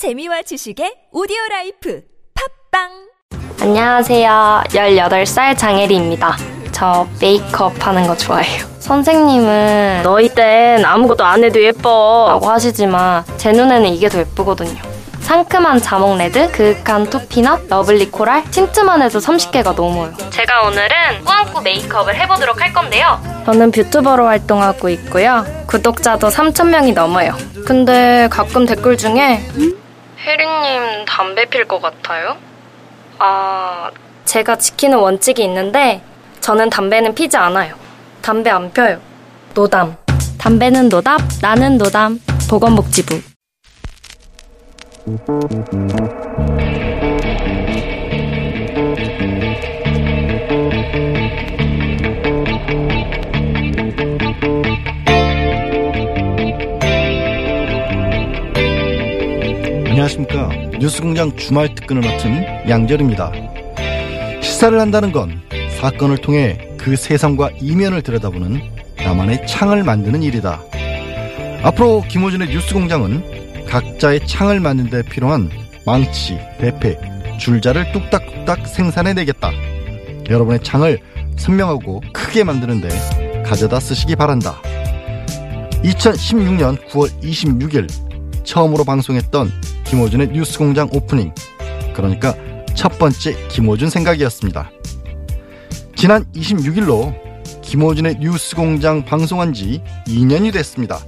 재미와 지식의 오디오 라이프 팟빵 안녕하세요. 18살 장혜리입니다. 저 메이크업 하는 거 좋아해요. 선생님은 너희 땐 아무것도 안 해도 예뻐 라고 하시지만 제 눈에는 이게 더 예쁘거든요. 상큼한 자몽 레드, 그윽한 toffee nut, lovely coral, 틴트만 해도 30개가 넘어요. 제가 오늘은 꾸안꾸 메이크업을 해보도록 할 건데요. 저는 뷰튜버로 활동하고 있고요. 구독자도 3,000명이 넘어요. 근데 가끔 댓글 중에 혜리님 담배 필 것 같아요? 아, 제가 지키는 원칙이 있는데 저는 담배는 피지 않아요. 담배 안 펴요. 노담. 담배는 노답, 나는 노담. 보건복지부. 안녕하십니까. 뉴스공장 주말 특근을 맡은 양절입니다. 시사를 한다는 건 사건을 통해 그 세상과 이면을 들여다보는 나만의 창을 만드는 일이다. 앞으로 김호준의 뉴스공장은 각자의 창을 만드는 데 필요한 망치, 대패, 줄자를 뚝딱뚝딱 생산해내겠다. 여러분의 창을 선명하고 크게 만드는데 가져다 쓰시기 바란다. 2016년 9월 26일 처음으로 방송했던 김호준의 뉴스공장 오프닝 그러니까 첫 번째 김호준 생각이었습니다. 지난 26일로 김호준의 뉴스공장 방송한 지 2년이 됐습니다.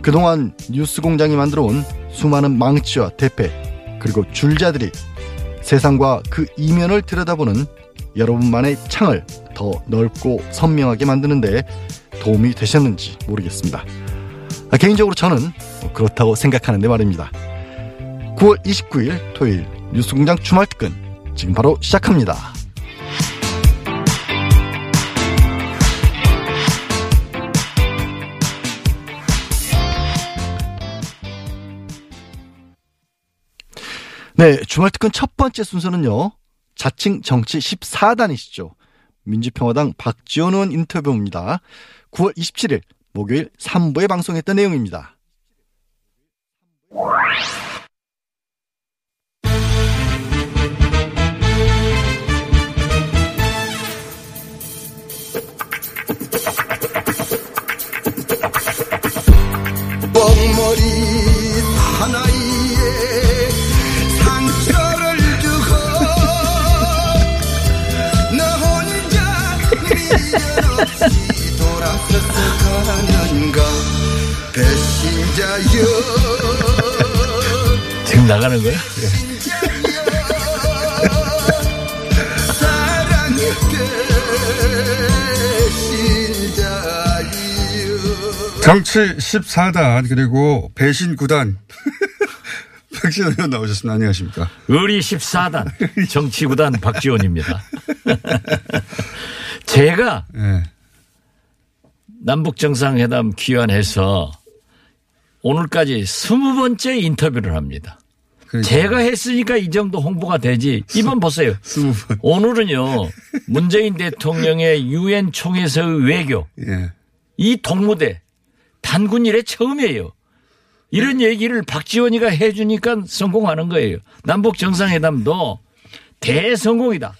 그동안 뉴스공장이 만들어온 수많은 망치와 대패 그리고 줄자들이 세상과 그 이면을 들여다보는 여러분만의 창을 더 넓고 선명하게 만드는데 도움이 되셨는지 모르겠습니다. 아, 개인적으로 저는 그렇다고 생각하는데 말입니다. 9월 29일 토요일 뉴스공장 주말 특근 지금 바로 시작합니다. 네, 주말 특근 첫 번째 순서는요. 자칭 정치 14단이시죠. 민주평화당 박지원 의원 인터뷰입니다. 9월 27일 목요일 3부에 방송했던 내용입니다. 지금 나가는 거야? 정치 14단 그리고 배신 9단 박신호 의원 나오셨습니다. 안녕하십니까. 의리 14단 정치구단 박지원입니다. 제가 예. 남북정상회담 귀환해서 오늘까지 스무 번째 인터뷰를 합니다. 그러니까 제가 했으니까 이 정도 홍보가 되지. 이번 보세요. 스무 번. 오늘은요 문재인 대통령의 유엔 총회에서의 외교 예. 이 동무대 단군 일에 처음이에요. 이런 얘기를 박지원이가 해주니까 성공하는 거예요. 남북 정상회담도 대성공이다.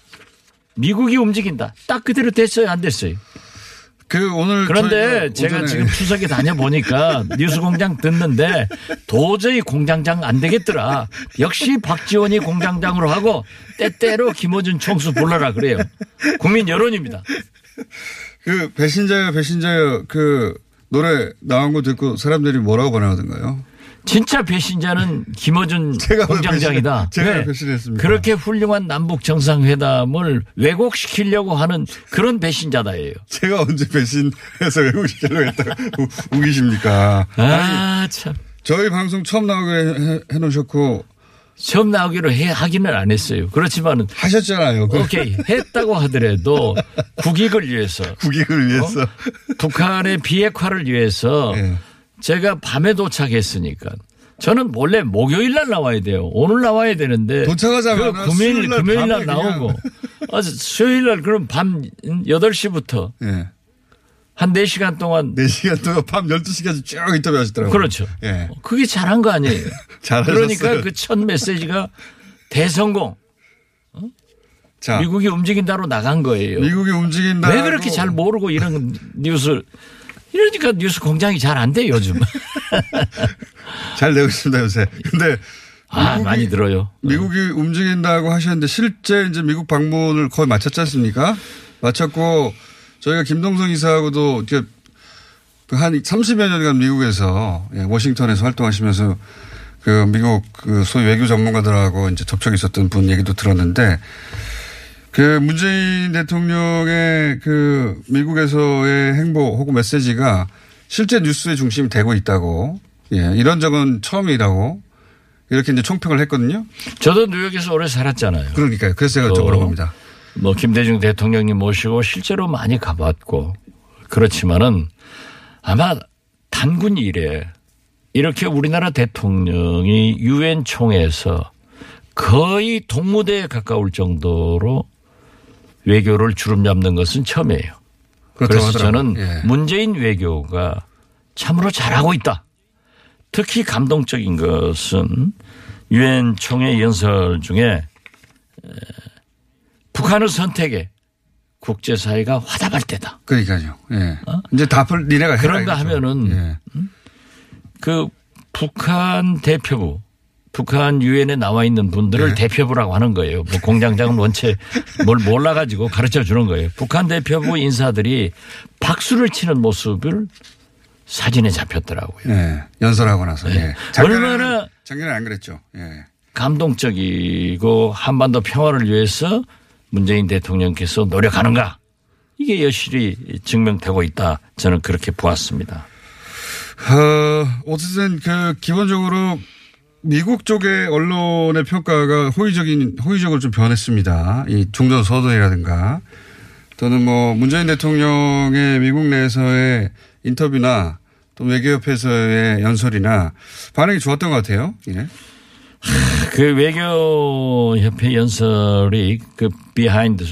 미국이 움직인다. 딱 그대로 됐어요, 안 됐어요. 그 오늘 그런데 제가 지금 추석에 다녀보니까 뉴스공장 듣는데 도저히 공장장 안 되겠더라. 역시 박지원이 공장장으로 하고 때때로 김호준 총수 불러라 그래요. 국민 여론입니다. 그 배신자여 배신자여 그 노래 나온 거 듣고 사람들이 뭐라고 반응하던가요? 진짜 배신자는 김어준 제가 왜 공장장이다. 배신- 제가 왜 왜? 배신했습니까? 그렇게 훌륭한 남북 정상회담을 왜곡시키려고 하는 그런 배신자다예요. 제가 언제 배신해서 외국시키려고 했다가 우- 우기십니까? 아, 참. 저희 방송 처음 나오게 해- 해 놓으셨고 처음 나오기로 해, 하기는 안 했어요. 그렇지만은 하셨잖아요. 그 오케이 했다고 하더라도 국익을 위해서 국익을 위해서. 북한의 비핵화를 위해서 예. 제가 밤에 도착했으니까 저는 원래 목요일 날 나와야 돼요. 오늘 나와야 되는데 도착하자마자 그 금요일 금요일 날. 나오고 아, 수요일 날 그럼 밤 8시부터 예. 한 4시간 동안 4시간 동안 밤 12시까지 쭉 인터뷰 하시더라고요. 그렇죠. 예. 그게 잘한 거 아니에요. 잘하셨어요. 그러니까 그 첫 메시지가 대성공. 자, 미국이 움직인다로 나간 거예요. 미국이 움직인다. 왜 그렇게 잘 모르고 이런 뉴스 이러니까 뉴스 공장이 잘 안 돼 요즘. 잘 내고 있습니다, 요새. 근데 아 미국이- 많이 들어요. 미국이 움직인다고 하셨는데 실제 이제 미국 방문을 거의 마쳤지 않습니까? 마쳤고 저희가 김동성 이사하고도 그한 30여 년간 미국에서 예, 워싱턴에서 활동하시면서 그 미국 그 소위 외교 전문가들하고 이제 접촉이 있었던 분 얘기도 들었는데 그 문재인 대통령의 그 미국에서의 행보 혹은 메시지가 실제 뉴스의 중심이 되고 있다고 예, 이런 적은 처음이라고 이렇게 이제 총평을 했거든요. 저도 뉴욕에서 오래 살았잖아요. 그러니까요. 그래서 제가 어. 여쭤보는 겁니다. 뭐 김대중 대통령님 모시고 실제로 많이 가봤고 그렇지만은 아마 단군 이래 이렇게 우리나라 대통령이 유엔 총회에서 거의 동무대에 가까울 정도로 외교를 주름 잡는 것은 처음이에요. 그래서 하더라고요. 저는 예. 문재인 외교가 참으로 잘하고 있다. 특히 감동적인 것은 유엔 총회 연설 중에 에, 북한의 선택에 국제사회가 화답할 때다. 그러니까요. 예. 이제 답을 니네가. 어? 그런가. 하면은 예. 그 북한 대표부, 북한 유엔에 나와 있는 분들을 네. 대표부라고 하는 거예요. 뭐 공장장은 원체 뭘 몰라가지고 가르쳐 주는 거예요. 북한 대표부 인사들이 박수를 치는 모습을 사진에 잡혔더라고요. 예. 연설하고 나서. 예. 네. 작년에는- 얼마나- 작년에 안 그랬죠. 예. 감동적이고 한반도 평화를 위해서 문재인 대통령께서 노력하는가. 이게 여실히 증명되고 있다. 저는 그렇게 보았습니다. 어, 어쨌든 그 기본적으로 미국 쪽의 언론의 평가가 호의적인, 호의적으로 좀 변했습니다. 이 중전 서동이라든가 또는 뭐 문재인 대통령의 미국 내에서의 인터뷰나 또 외교협회에서의 연설이나 반응이 좋았던 것 같아요. 예. 그 외교협회 연설이 그 behind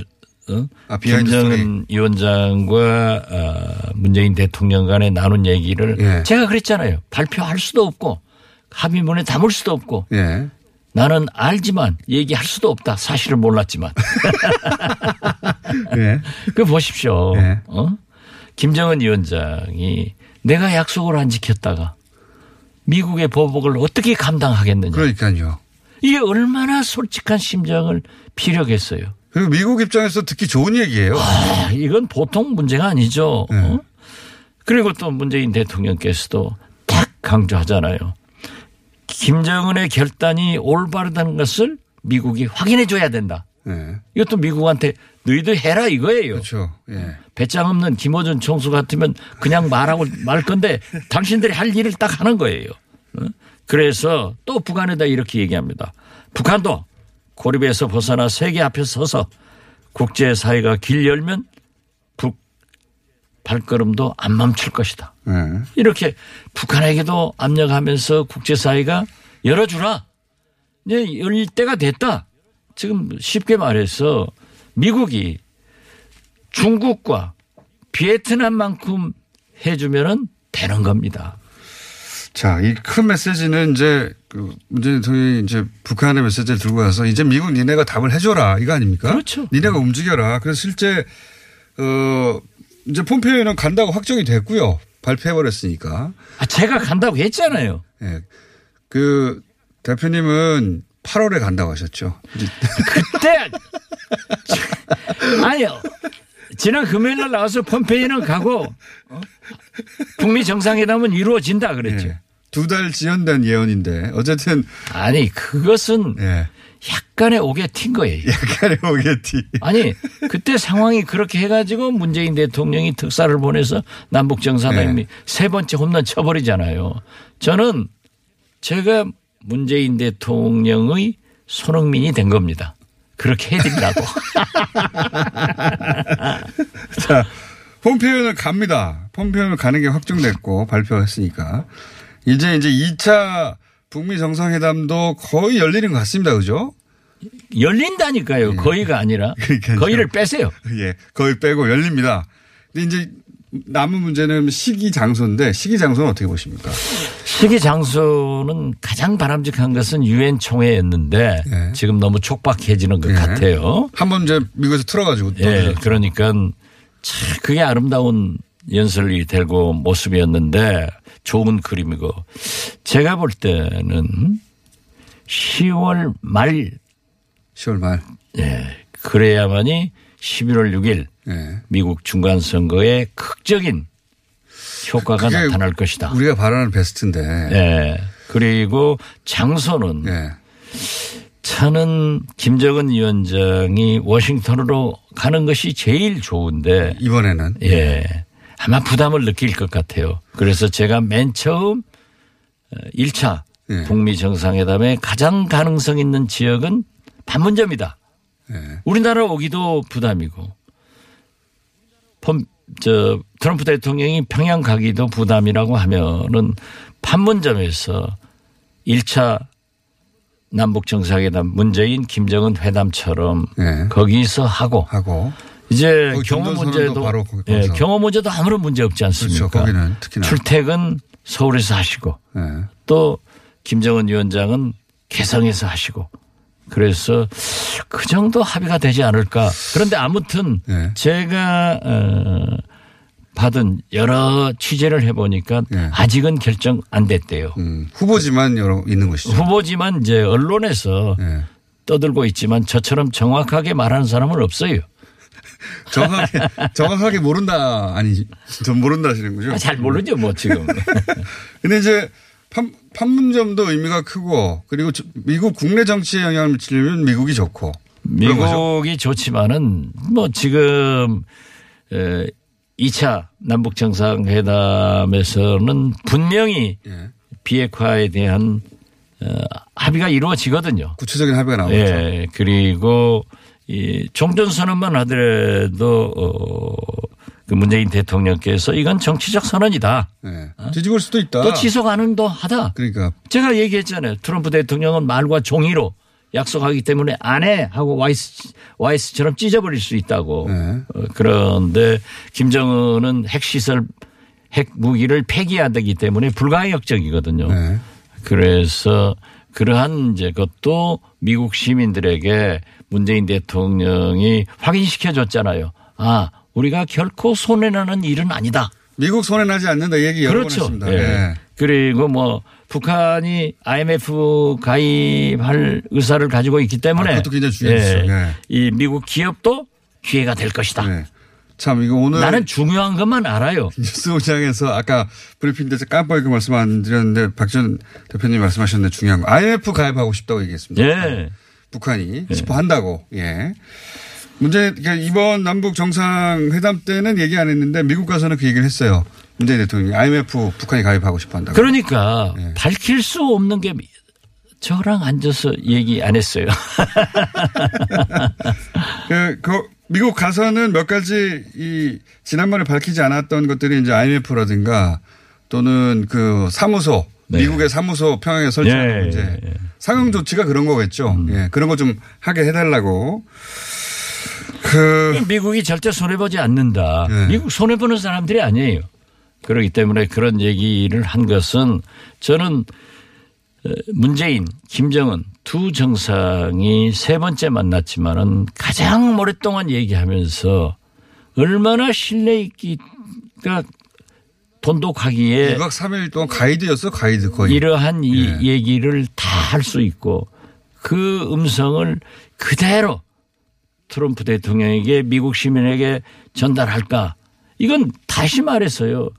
어? 아, 김정은 위원장과 어, 문재인 대통령 간에 나눈 얘기를 예. 제가 그랬잖아요. 발표할 수도 없고 합의문에 담을 수도 없고 예. 나는 알지만 얘기할 수도 없다. 사실을 몰랐지만. 예. 그 보십시오. 예. 어? 김정은 위원장이 내가 약속을 안 지켰다가 미국의 보복을 어떻게 감당하겠느냐. 그러니까요. 이게 얼마나 솔직한 심정을 피력했어요. 그리고 미국 입장에서 듣기 좋은 얘기예요. 아, 이건 보통 문제가 아니죠. 네. 어? 그리고 또 문재인 대통령께서도 딱 강조하잖아요. 김정은의 결단이 올바르다는 것을 미국이 확인해 줘야 된다. 예. 이것도 미국한테 너희들 해라 이거예요. 그렇죠. 예. 배짱 없는 김호준 총수 같으면 그냥 말하고 말 건데 당신들이 할 일을 딱 하는 거예요. 어? 그래서 또 북한에다 이렇게 얘기합니다. 북한도 고립에서 벗어나 세계 앞에 서서 국제사회가 길 열면 북 발걸음도 안 멈출 것이다. 예. 이렇게 북한에게도 압력하면서 국제사회가 열어주라. 이제 열릴 때가 됐다. 지금 쉽게 말해서 미국이 중국과 비에트남만큼 해주면은 되는 겁니다. 자, 이 큰 메시지는 이제 그 문재인 대통령이 이제 북한의 메시지를 들고 와서 이제 미국 니네가 답을 해줘라 이거 아닙니까? 그렇죠. 니네가 움직여라. 그래서 실제 어 이제 폼페이오는 간다고 확정이 됐고요. 발표해버렸으니까. 아, 제가 간다고 했잖아요. 예. 그 대표님은 8월에 간다고 하셨죠. 그때 아니요. 지난 금요일 날 나와서 폼페이는 가고 어? 북미 정상회담은 이루어진다 그랬죠. 예. 두달 지연된 예언인데 어쨌든 아니 그것은 예. 약간의 오게 튄 거예요. 약간의 오게티. 아니 그때 상황이 그렇게 해가지고 문재인 대통령이 특사를 보내서 남북 정상회담이 네. 세 번째 홈런 쳐버리잖아요. 저는 제가 문재인 대통령의 손흥민이 된 겁니다. 그렇게 해드리라고. 자, 폼페이오는 갑니다. 폼페이오는 가는 게 확정됐고 발표했으니까 이제 이제 2차 북미 정상회담도 거의 열리는 것 같습니다. 그죠? 열린다니까요. 거의가 아니라 예. 그러니까요. 거의를 빼세요. 예. 거의 빼고 열립니다. 근데 이제 남은 문제는 시기 장소인데 시기 장소는 어떻게 보십니까? 시기 장소는 가장 바람직한 것은 유엔 총회였는데 예. 지금 너무 촉박해지는 것 예. 같아요. 한번 이제 미국에서 틀어가지고 또 예, 내렸죠. 그러니까 참 그게 아름다운 연설이 되고 모습이었는데 좋은 그림이고 제가 볼 때는 10월 말 10월 말. 예, 그래야만이 11월 6일 예. 미국 중간 선거에 극적인 효과가 나타날 것이다. 우리가 바라는 베스트인데. 예. 그리고 장소는 예. 저는 김정은 위원장이 워싱턴으로 가는 것이 제일 좋은데 이번에는 예. 아마 부담을 느낄 것 같아요. 그래서 제가 맨 처음 1차 예. 북미 정상회담에 가장 가능성 있는 지역은 판문점이다. 예. 우리나라 오기도 부담이고 펌, 저 트럼프 대통령이 평양 가기도 부담이라고 하면은 판문점에서 1차 남북 정상회담 문재인 김정은 회담처럼 예. 거기서 하고 하고 이제 거기 경호 문제도 바로 예. 경호 문제도 아무런 문제 없지 않습니까? 그렇죠. 거기는 특히나. 출퇴근 서울에서 하시고 예. 또 김정은 위원장은 개성에서 하시고 그래서 그 정도 합의가 되지 않을까. 그런데 아무튼 예. 제가 어, 받은 여러 취재를 해보니까 예. 아직은 결정 안 됐대요. 음, 후보지만 여러 있는 것이죠. 후보지만 이제 언론에서 예. 떠들고 있지만 저처럼 정확하게 말하는 사람은 없어요. 정확하게 정확하게 모른다 아니 전 모른다 하시는 거죠? 아, 잘 모르죠, 뭐 지금. 근데 이제 판, 판문점도 의미가 크고 그리고 저- 미국 국내 정치에 영향을 미치려면 미국이 좋고. 미국이 좋지만은 뭐 지금 에, 2차 남북 정상회담에서는 분명히 예. 비핵화에 대한 어, 합의가 이루어지거든요. 구체적인 합의가 나오죠. 예. 그리고 이 종전 선언만 하더라도 어, 그 문재인 대통령께서 이건 정치적 선언이다. 예. 뒤집을 수도 있다. 또 지속 안은도 하다. 그러니까 제가 얘기했잖아요. 트럼프 대통령은 말과 종이로 약속하기 때문에 안 해 하고 와이스, 와이스처럼 찢어버릴 수 있다고. 네. 어, 그런데 김정은은 핵시설, 핵 무기를 폐기하기 때문에 불가역적이거든요. 네. 그래서 그러한 이제 것도 미국 시민들에게 문재인 대통령이 확인시켜 줬잖아요. 아, 우리가 결코 손해나는 일은 아니다. 미국 손해 나지 않는다 얘기 여러 번 그렇죠. 했습니다. 예. 예. 그리고 뭐 북한이 IMF 가입할 의사를 가지고 있기 때문에 아, 그것도 굉장히 중요했죠. 예. 이 미국 기업도 기회가 될 것이다. 예. 참 이거 오늘 나는 중요한 것만 알아요. 뉴스 공장에서 아까 브리핑 때서 깜빡이고 말씀 안 드렸는데 박전 대표님 말씀하셨는데 중요한 거 IMF 가입하고 싶다고 얘기했습니다. 예. 북한이 싶어 한다고. 예. 문제 그러니까 이번 남북 정상회담 때는 얘기 안 했는데 미국 가서는 그 얘기를 했어요. 문재인 대통령이 IMF 북한이 가입하고 싶어 한다고. 그러니까 예. 밝힐 수 없는 게 저랑 앉아서 얘기 안 했어요. 그, 그 미국 가서는 몇 가지 이 지난번에 밝히지 않았던 것들이 이제 IMF라든가 또는 그 사무소 네. 미국의 사무소 평양에 설치하는 예, 문제 예, 예. 상응 조치가 그런 거겠죠. 음. 예, 그런 거 좀 하게 해달라고. 그 미국이 절대 손해 보지 않는다. 네. 미국 손해 보는 사람들이 아니에요. 그렇기 때문에 그런 얘기를 한 것은 저는 어, 문재인, 김정은 두 정상이 세 번째 만났지만은 가장 오랫동안 얘기하면서 얼마나 신뢰 있기가 돈독하기에 2박 3일 동안 가이드였어 가이드 거의. 이러한 이 예. 얘기를 다 할 수 있고 그 음성을 그대로 트럼프 대통령에게 미국 시민에게 전달할까? 이건 다시 말해서요.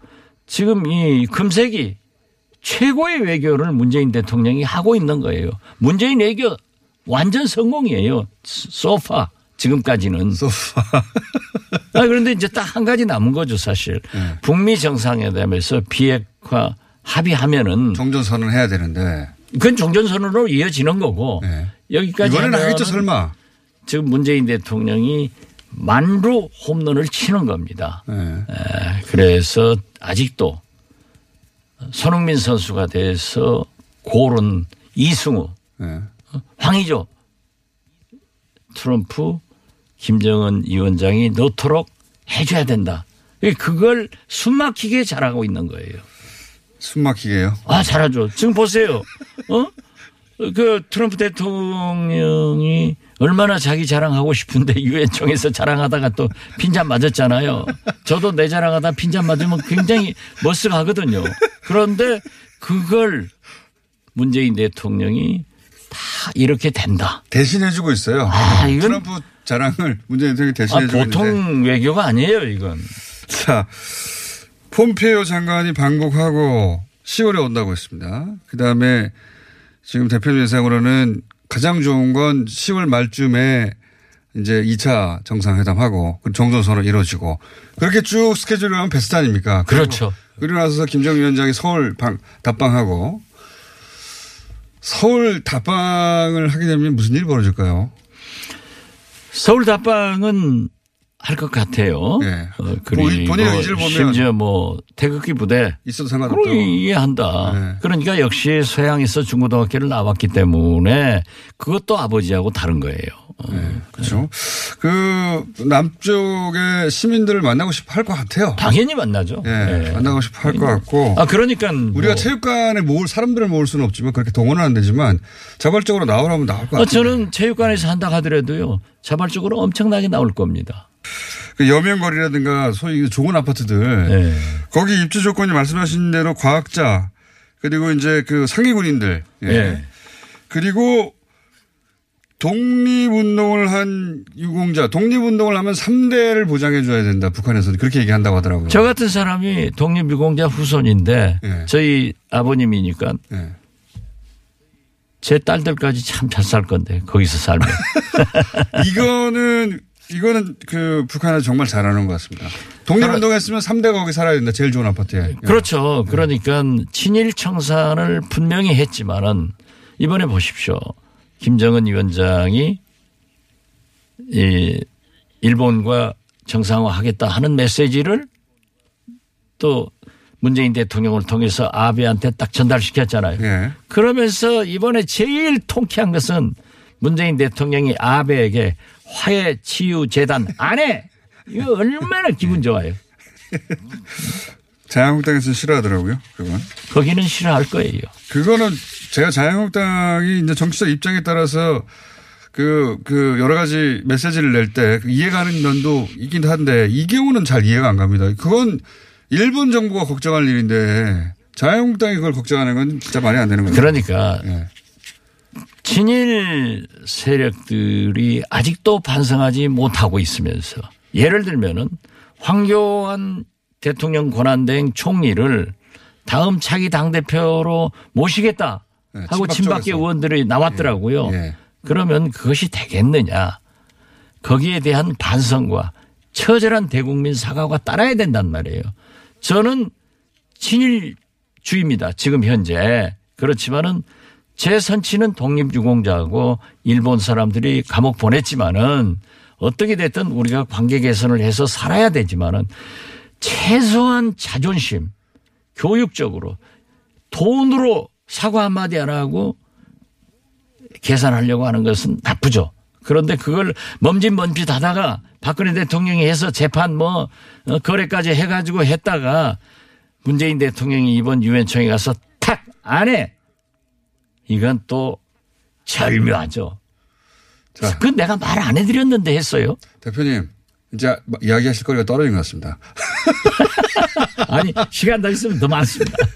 지금 이 금색이 최고의 외교를 문재인 대통령이 하고 있는 거예요. 문재인 외교 완전 성공이에요. 소파 지금까지는. 소파. 아, 그런데 이제 딱 한 가지 남은 거죠, 사실. 네. 북미 정상회담에서 비핵화 합의하면은 종전 선언 해야 되는데. 그건 종전선언으로 이어지는 거고 네. 여기까지 이번에는 하겠죠 설마. 지금 문재인 대통령이 만루 홈런을 치는 겁니다. 예. 에, 그래서 아직도 손흥민 선수가 돼서 고른 이승우, 예. 황의조, 트럼프, 김정은 위원장이 넣도록 해줘야 된다. 그걸 숨막히게 잘하고 있는 거예요. 숨 막히게요. 아, 잘하죠. 지금 보세요. 어? 그 트럼프 대통령이 얼마나 자기 자랑하고 싶은데 유엔총에서 자랑하다가 또 핀잔 맞았잖아요. 저도 내 자랑하다 핀잔 맞으면 굉장히 머쓱하거든요. 그런데 그걸 문재인 대통령이 다 이렇게 된다. 대신해주고 있어요. 아, 이건- 트럼프 자랑을 문재인 대통령이 아, 대신해주고 있는데. 보통 외교가 아니에요, 이건. 자, 폼페이오 장관이 방북하고 10월에 온다고 했습니다. 그 다음에 지금 대표님 예상으로는 가장 좋은 건 10월 말쯤에 이제 2차 정상회담하고 그 정전선언 이루어지고 그렇게 쭉 스케줄을 하면 베스트 아닙니까? 그렇죠. 그리고 나서 김정은 위원장이 서울 방, 답방하고 서울 답방을 하게 되면 무슨 일이 벌어질까요? 서울 답방은 할 것 같아요. 네. 어, 뭐 그리고 본인의 의지를 보면 심지어 뭐 태극기 부대 있어도 그럼 상관없다고. 이해한다. 네. 그러니까 역시 서양에서 중고등학교를 나왔기 때문에 그것도 아버지하고 다른 거예요. 어. 네, 그렇죠. 그 남쪽의 시민들을 만나고 싶어 할 것 같아요. 당연히 만나죠. 예, 네. 만나고 싶어 할 것 같고. 아 그러니까 우리가 뭐 체육관에 모을 사람들을 모을 수는 없지만 그렇게 동원은 안 되지만 자발적으로 나오라면 나올 것 어, 같아요. 저는 체육관에서 한다 하더라도요 자발적으로 엄청나게 나올 겁니다. 그 여명거리라든가 소위 좋은 아파트들 네. 거기 입주 조건이 말씀하신 대로 과학자 그리고 이제 그 상위군인들 예. 예. 그리고 독립운동을 한 유공자 독립운동을 하면 3대를 보장해 줘야 된다 북한에서는 그렇게 얘기한다고 하더라고요. 저 같은 사람이 독립유공자 후손인데 예. 저희 아버님이니까 예. 제 딸들까지 참 잘 살 건데 거기서 살면 이거는 이거는 그 북한에서 정말 잘하는 것 같습니다. 독립운동했으면 3대가 거기 살아야 된다. 제일 좋은 아파트에. 그렇죠. 그러니까 친일 청산을 분명히 했지만은 이번에 보십시오. 김정은 위원장이 이 일본과 정상화하겠다 하는 메시지를 또 문재인 대통령을 통해서 아베한테 딱 전달시켰잖아요. 예. 그러면서 이번에 제일 통쾌한 것은 문재인 대통령이 아베에게 화해 치유 재단 안 해. 이거 얼마나 기분 좋아요. 자유한국당에서는 싫어하더라고요. 그건. 거기는 싫어할 거예요. 그거는 제가 자유한국당이 이제 정치적 입장에 따라서 그, 그 여러 가지 메시지를 낼 때 이해가는 면도 있긴 한데 이 경우는 잘 이해가 안 갑니다. 그건 일본 정부가 걱정할 일인데 자유한국당이 그걸 걱정하는 건 진짜 말이 안 되는 거죠. 그러니까 예. 친일 세력들이 아직도 반성하지 못하고 있으면서 예를 들면은 황교안 대통령 권한대행 총리를 다음 차기 당대표로 모시겠다 네, 하고 친박 친박계. 의원들이 나왔더라고요. 예, 예. 그러면 그것이 되겠느냐. 거기에 대한 반성과 처절한 대국민 사과가 따라야 된단 말이에요. 저는 친일주의입니다. 지금 현재. 그렇지만은 제 선치는 독립유공자하고 일본 사람들이 감옥 보냈지만은 어떻게 됐든 우리가 관계 개선을 해서 살아야 되지만은 최소한 자존심, 교육적으로 돈으로 사과 한마디 안 하고 계산하려고 하는 것은 나쁘죠. 그런데 그걸 멈짓멈짓 하다가 박근혜 대통령이 해서 재판 뭐 어, 거래까지 해가지고 했다가 문재인 대통령이 이번 유엔총회 가서 탁 안 해. 이건 또 절묘하죠. 자. 그건 내가 말 안 해드렸는데 했어요. 대표님 이제 이야기하실 거리가 떨어진 것 같습니다. 아니 시간 더 있으면 더 많습니다.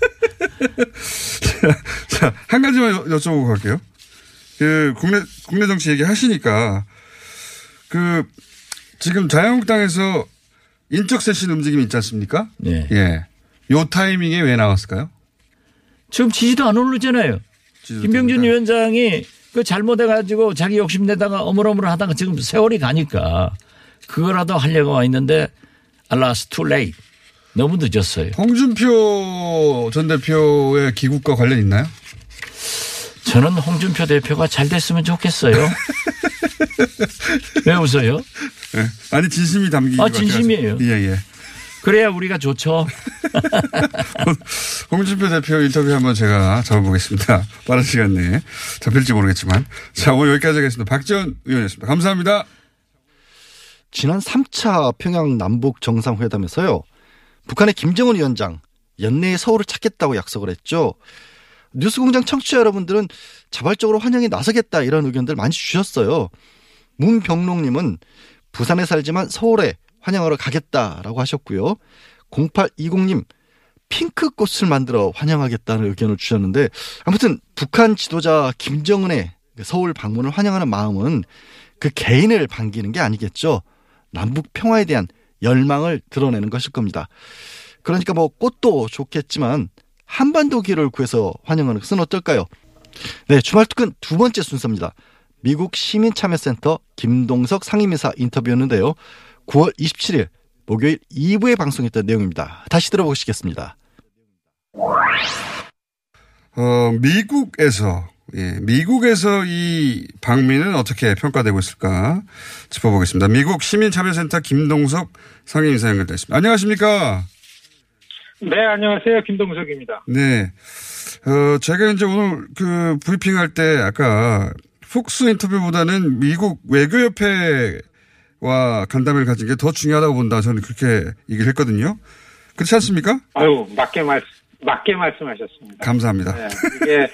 자, 한 가지만 여- 여쭤보고 갈게요. 그, 국내, 국내 정치 얘기 하시니까, 그, 지금 자유한국당에서 인적 쇄신 움직임이 있지 않습니까? 네. 예. 요 타이밍에 왜 나왔을까요? 지금 지지도 안 오르잖아요. 김병준. 위원장이 그 잘못해가지고 자기 욕심내다가 어물어물 하다가 지금 세월이 가니까 그거라도 하려고 와 있는데 alas too late 너무 늦었어요. 홍준표 전 대표의 귀국과 관련 있나요? 저는 홍준표 대표가 잘 됐으면 좋겠어요. 왜 웃어요? 예. 아니, 진심이 담긴. 아. 진심이에요. 예, 예. 그래야 우리가 좋죠. 홍준표 대표 인터뷰 한번 제가 잡아보겠습니다. 빠른 시간 내에 잡힐지 모르겠지만. 자, 오늘 여기까지 하겠습니다. 박지원 의원이었습니다. 감사합니다. 지난 3차 평양 남북 정상회담에서요. 북한의 김정은 위원장 연내에 서울을 찾겠다고 약속을 했죠. 뉴스공장 청취자 여러분들은 자발적으로 환영에 나서겠다 이런 의견들 많이 주셨어요. 문병록님은 부산에 살지만 서울에 환영하러 가겠다라고 하셨고요. 0820님 핑크꽃을 만들어 환영하겠다는 의견을 주셨는데 아무튼 북한 지도자 김정은의 그 서울 방문을 환영하는 마음은 그 개인을 반기는 게 아니겠죠. 남북 평화에 대한 열망을 드러내는 것일 겁니다. 그러니까 뭐 꽃도 좋겠지만 한반도 기회를 구해서 환영하는 것은 어떨까요? 네, 주말 특근 두 번째 순서입니다. 미국 시민참여센터 김동석 상임이사 인터뷰였는데요. 9월 27일 목요일 2부에 방송했던 내용입니다. 다시 들어보시겠습니다. 어, 미국에서, 예, 미국에서 이 방미는 어떻게 평가되고 있을까 짚어보겠습니다. 미국 시민참여센터 김동석 상임이사 연결되어 있습니다. 안녕하십니까? 네, 안녕하세요. 김동석입니다. 네. 어, 제가 이제 오늘 그 브리핑 할 때 아까 폭스 인터뷰보다는 미국 외교협회 와 간담회를 가진 게 더 중요하다고 본다. 저는 그렇게 얘기를 했거든요. 그렇지 않습니까? 아유, 맞게 말, 맞게 말씀하셨습니다. 감사합니다. 네, 이게,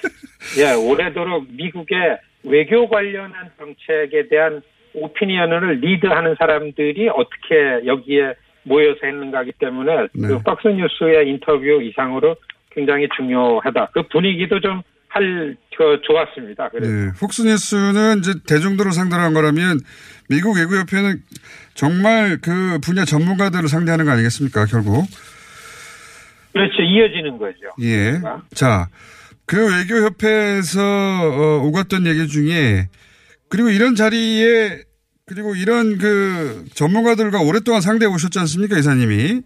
예, 오래도록 미국의 외교 관련한 정책에 대한 오피니언을 리드하는 사람들이 어떻게 여기에 모여서 했는가 하기 때문에 네. 그 박스뉴스의 인터뷰 이상으로 굉장히 중요하다. 그 분위기도 좀 할, 그, 좋았습니다. 그래서. 네. 폭스뉴스는 이제 대중들을 상대로 한 거라면 미국 외교협회는 정말 그 분야 전문가들을 상대하는 거 아니겠습니까, 결국? 그렇죠. 이어지는 거죠. 예. 자, 그 외교협회에서 어, 오갔던 얘기 중에 그리고 이런 자리에 그리고 이런 그 전문가들과 오랫동안 상대해 오셨지 않습니까, 이사님이?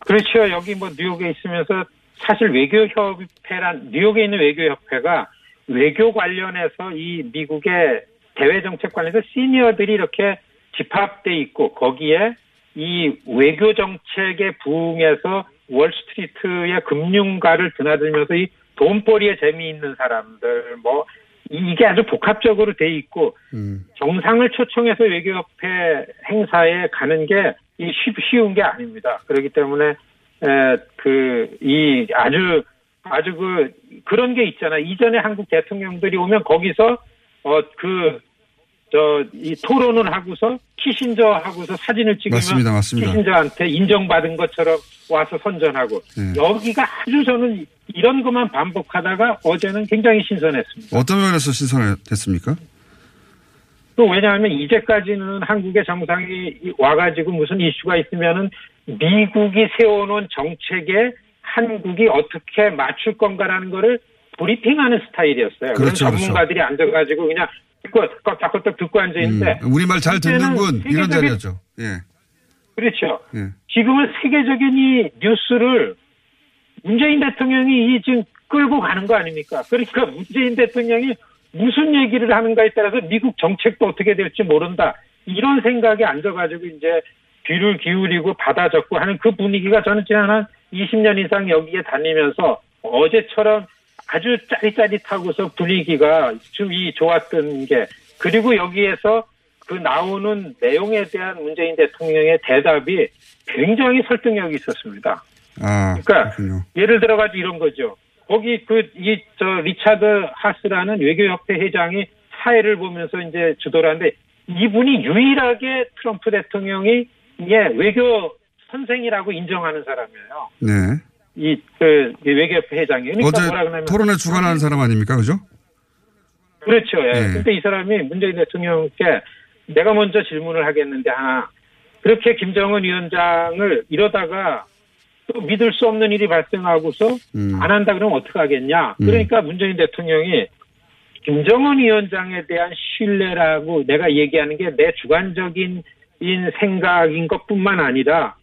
그렇죠. 여기 뭐 뉴욕에 있으면서 사실 외교협회란 뉴욕에 있는 외교협회가 외교 관련해서 이 미국의 대외 정책 관련해서 시니어들이 이렇게 집합돼 있고 거기에 이 외교 정책에 부응해서 월스트리트의 금융가를 드나들면서 이 돈벌이에 재미있는 사람들 뭐 이게 아주 복합적으로 돼 있고 음. 정상을 초청해서 외교협회 행사에 가는 게이 쉬운 게 아닙니다. 그렇기 때문에 그 이 아주 아주 그 그런 게 있잖아. 이전에 한국 대통령들이 오면 거기서 어 그 저 이 토론을 하고서 키신저 하고서 사진을 찍으면 맞습니다, 맞습니다. 키신저한테 인정받은 것처럼 와서 선전하고 네. 여기가 아주 저는 이런 것만 반복하다가 어제는 굉장히 신선했습니다. 어떤 면에서 신선했습니까? 또 왜냐하면 이제까지는 한국의 정상이 와가지고 무슨 이슈가 있으면은 미국이 세워놓은 정책에 한국이 어떻게 맞출 건가라는 거를 브리핑하는 스타일이었어요. 그렇죠, 그렇죠. 전문가들이 앉아가지고 그냥 듣고 깍깍깍 듣고 앉아 있는데 음, 우리 말 잘 듣는군. 이런 세계적인- 자리였죠. 예. 그렇죠. 예. 지금은 세계적인 이 뉴스를 문재인 대통령이 이 지금 끌고 가는 거 아닙니까? 그러니까 문재인 대통령이 무슨 얘기를 하는가에 따라서 미국 정책도 어떻게 될지 모른다. 이런 생각에 앉아가지고 이제 귀를 기울이고 받아 적고 하는 그 분위기가 저는 지난 한 20년 이상 여기에 다니면서 어제처럼 아주 짜릿짜릿하고서 분위기가 좀 이 좋았던 게 그리고 여기에서 그 나오는 내용에 대한 문재인 대통령의 대답이 굉장히 설득력이 있었습니다. 아, 그러니까 그렇군요. 예를 들어가지고 이런 거죠. 거기 그 이 저 리차드 하스라는 외교협회 회장이 사회를 보면서 이제 주도를 하는데 이분이 유일하게 트럼프 대통령이 예, 외교 선생이라고 인정하는 사람이에요. 네. 이, 그, 이 외교협회 회장이. 그러니까 어제 뭐라. 토론에 주관하는 사람 아닙니까? 그죠? 그렇죠. 예. 네. 근데 이 사람이 문재인 대통령께 내가 먼저 질문을 하겠는데 하나. 그렇게 김정은 위원장을 이러다가 또 믿을 수 없는 일이 발생하고서 음. 안 한다 그러면 어떡하겠냐. 음. 그러니까 문재인 대통령이 김정은 위원장에 대한 신뢰라고 내가 얘기하는 게 내 주관적인 인 생각인 것 뿐만 아니라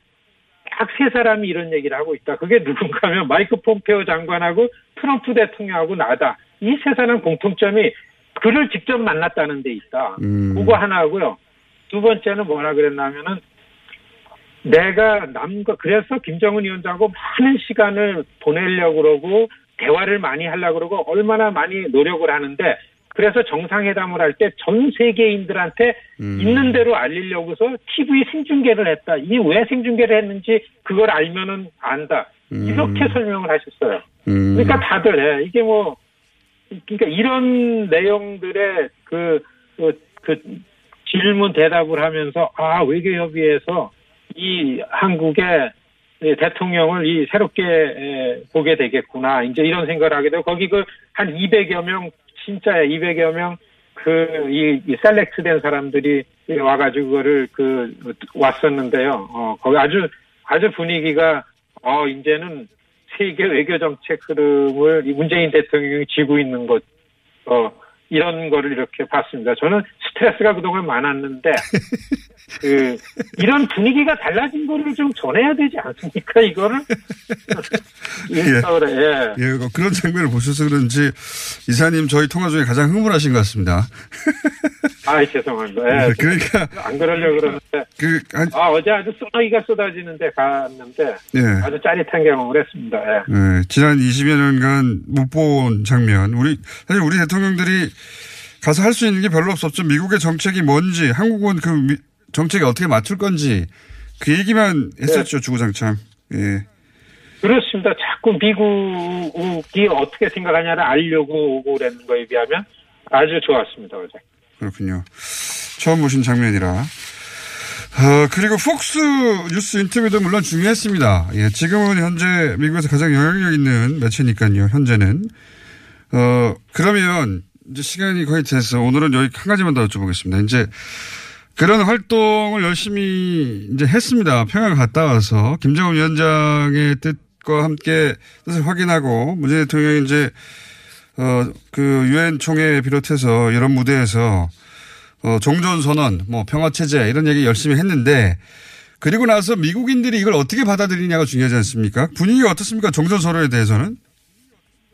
딱 세 사람이 이런 얘기를 하고 있다. 그게 누군가 하면 마이크 폼페오 장관하고 트럼프 대통령하고 나다. 이 세 사람 공통점이 그를 직접 만났다는 데 있다. 음. 그거 하나 하고요. 두 번째는 뭐라 그랬냐면은 내가 남과 그래서 김정은 위원장하고 많은 시간을 보내려고 그러고 대화를 많이 하려고 그러고 얼마나 많이 노력을 하는데 그래서 정상회담을 할 때 전 세계인들한테 음. 있는 대로 알리려고서 TV 생중계를 했다. 이게 왜 생중계를 했는지 그걸 알면은 안다. 이렇게 설명을 하셨어요. 음. 그러니까 다들 예, 이게 뭐 그러니까 이런 내용들의 그, 그, 그 질문 대답을 하면서 아 외교협의회에서 이 한국의 이 대통령을 이 새롭게 에, 보게 되겠구나 이제 이런 생각을 하게 되고 거기 그 한 200여 명 진짜 200여 명 그이 이 셀렉트된 사람들이 와가지고 그거를 그 왔었는데요. 어 거기 아주 아주 분위기가 어 이제는 세계 외교 정책 흐름을 이 문재인 대통령이 쥐고 있는 것, 어, 이런 거를 이렇게 봤습니다. 저는 스트레스가 그동안 많았는데, 그, 이런 분위기가 달라진 거를 좀 전해야 되지 않습니까, 이거를? 인스타그램, 예. 예, 어, 그런 장면을 보셔서 그런지 이사님 저희 통화 중에 가장 흥분하신 것 같습니다. 아 죄송합니다. 예. 네, 그러니까 안 그러려고 그러는데, 그 한, 아, 어제 아주 소나기가 쏟아지는데 갔는데, 예. 아주 짜릿한 경험을 했습니다. 예. 예, 지난 20여 년간 못 본 장면. 우리 사실 우리 대통령들이 가서 할 수 있는 게 별로 없었죠. 미국의 정책이 뭔지, 한국은 그 미- 정책에 어떻게 맞출 건지 그 얘기만 했었죠. 주구장창. 예. 그렇습니다. 자꾸 미국이 어떻게 생각하냐를 알려고 오고 그랬는 거에 비하면 아주 좋았습니다, 어제. 그렇군요. 처음 보신 장면이라. 어, 그리고 폭스 뉴스 인터뷰도 물론 중요했습니다. 예, 지금은 현재 미국에서 가장 영향력 있는 매체니까요, 현재는. 어, 그러면 이제 시간이 거의 돼서 오늘은 여기 한 가지만 더 여쭤보겠습니다. 이제 그런 활동을 열심히 이제 했습니다. 평양 갔다 와서 김정은 위원장의 뜻과 함께 뜻을 확인하고 문재인 대통령이 이제 어, 그 유엔 총회 비롯해서 이런 무대에서 어, 종전 선언, 뭐 평화 체제 이런 얘기 열심히 했는데 그리고 나서 미국인들이 이걸 어떻게 받아들이냐가 중요하지 않습니까? 분위기가 어떻습니까? 종전 선언에 대해서는?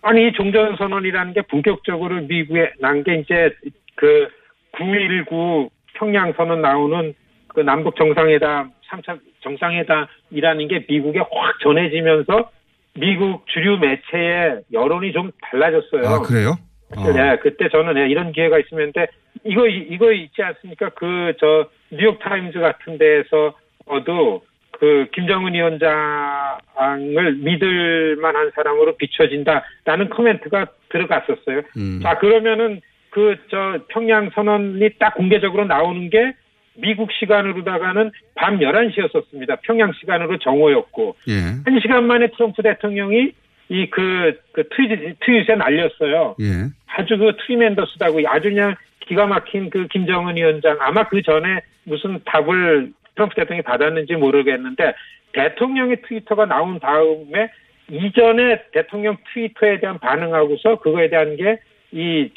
아니, 이 종전선언이라는 게 본격적으로 미국에 난 게 이제 그 9.19 평양선언 나오는 그 남북 정상회담, 3차 정상회담이라는 게 미국에 확 전해지면서 미국 주류 매체의 여론이 좀 달라졌어요. 아, 그래요? 어. 네, 그때 저는 예, 이런 기회가 있으면 데 이거 이거 있지 않습니까? 그 저 뉴욕 타임즈 같은 데에서도 그 김정은 위원장을 믿을 만한 사람으로 비춰진다라는 코멘트가 들어갔었어요. 음. 자 그러면은 그 저 평양 선언이 딱 공개적으로 나오는 게 미국 시간으로다가는 밤 11시였었습니다. 평양 시간으로 정오였고 예. 한 시간 만에 트럼프 대통령이 이그 그 트윗 트윗에 날렸어요. 예. 아주 그 트리멘더스다고 아주 그냥 기가 막힌 그 김정은 위원장 아마 그 전에 무슨 답을 트럼프 대통령이 받았는지 모르겠는데 대통령의 트위터가 나온 다음에 이전에 대통령 트위터에 대한 반응하고서 그거에 대한 게 이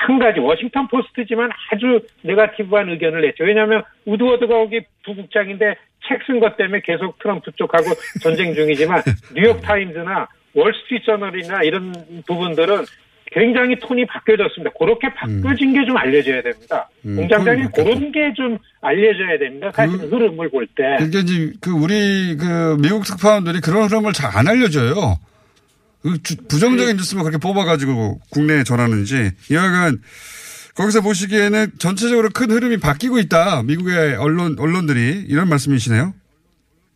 한 가지 워싱턴 포스트지만 아주 네가티브한 의견을 냈죠. 왜냐하면 우드워드가 거기 부국장인데 책 쓴 것 때문에 계속 트럼프 쪽하고 전쟁 중이지만 뉴욕 타임즈나 월스트리트 저널이나 이런 부분들은 굉장히 톤이 바뀌어졌습니다. 그렇게 바뀌어진 게 좀 알려져야 됩니다. 음, 바뀌었다. 그런 게 좀 알려져야 됩니다. 사실 그- 흐름을 볼 때. 그러니까 이제 그 우리 그 미국 특파원들이 그런 흐름을 잘 안 알려줘요. 그 주- 부정적인 뉴스만 그렇게 뽑아가지고 국내에 전하는지 여하간 거기서 보시기에는 전체적으로 큰 흐름이 바뀌고 있다. 미국의 언론 언론들이 이런 말씀이시네요.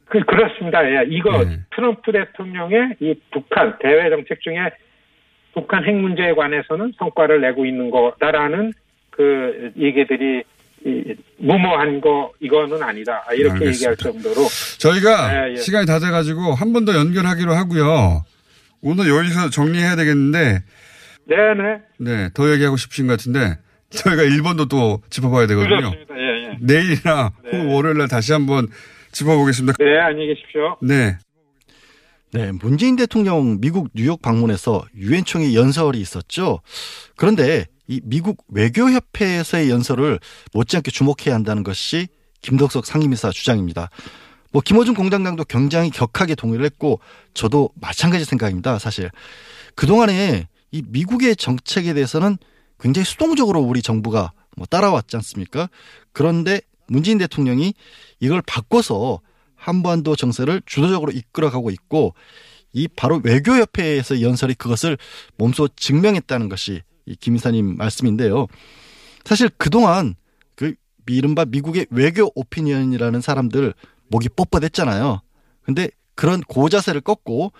그, 그렇습니다. 예. 이거 네. 트럼프 대통령의 이 북한 대외 정책 중에 북한 핵 문제에 관해서는 성과를 내고 있는 거다라는 그 얘기들이 이, 무모한 거 이거는 아니다. 아, 이렇게 알겠습니다. 얘기할 정도로 저희가 예, 예. 시간이 다 돼가지고 한 번 더 연결하기로 하고요. 오늘 여기서 정리해야 되겠는데 네네 네, 더 얘기하고 싶으신 것 같은데 저희가 1번도 또 짚어봐야 되거든요. 예, 예. 내일이나 혹은 월요일 날 다시 한번 짚어보겠습니다. 네 안녕히 계십시오. 네. 네, 문재인 대통령 미국 뉴욕 방문에서 유엔 총회 연설이 있었죠. 그런데 이 미국 외교협회에서의 연설을 못지않게 주목해야 한다는 것이 김덕석 상임이사 주장입니다. 뭐 김어준 공장장도 굉장히 격하게 동의를 했고 저도 마찬가지 생각입니다. 사실 그동안에 이 미국의 정책에 대해서는 굉장히 수동적으로 우리 정부가 뭐 따라왔지 않습니까? 그런데 문재인 대통령이 이걸 바꿔서 한반도 정세를 주도적으로 이끌어가고 있고 이 바로 외교협회에서 연설이 그것을 몸소 증명했다는 것이 이 김이사님 말씀인데요. 사실 그동안 그 이른바 미국의 외교 opinion이라는 사람들 목이 뻣뻣했잖아요. 근데 그런 고자세를 꺾고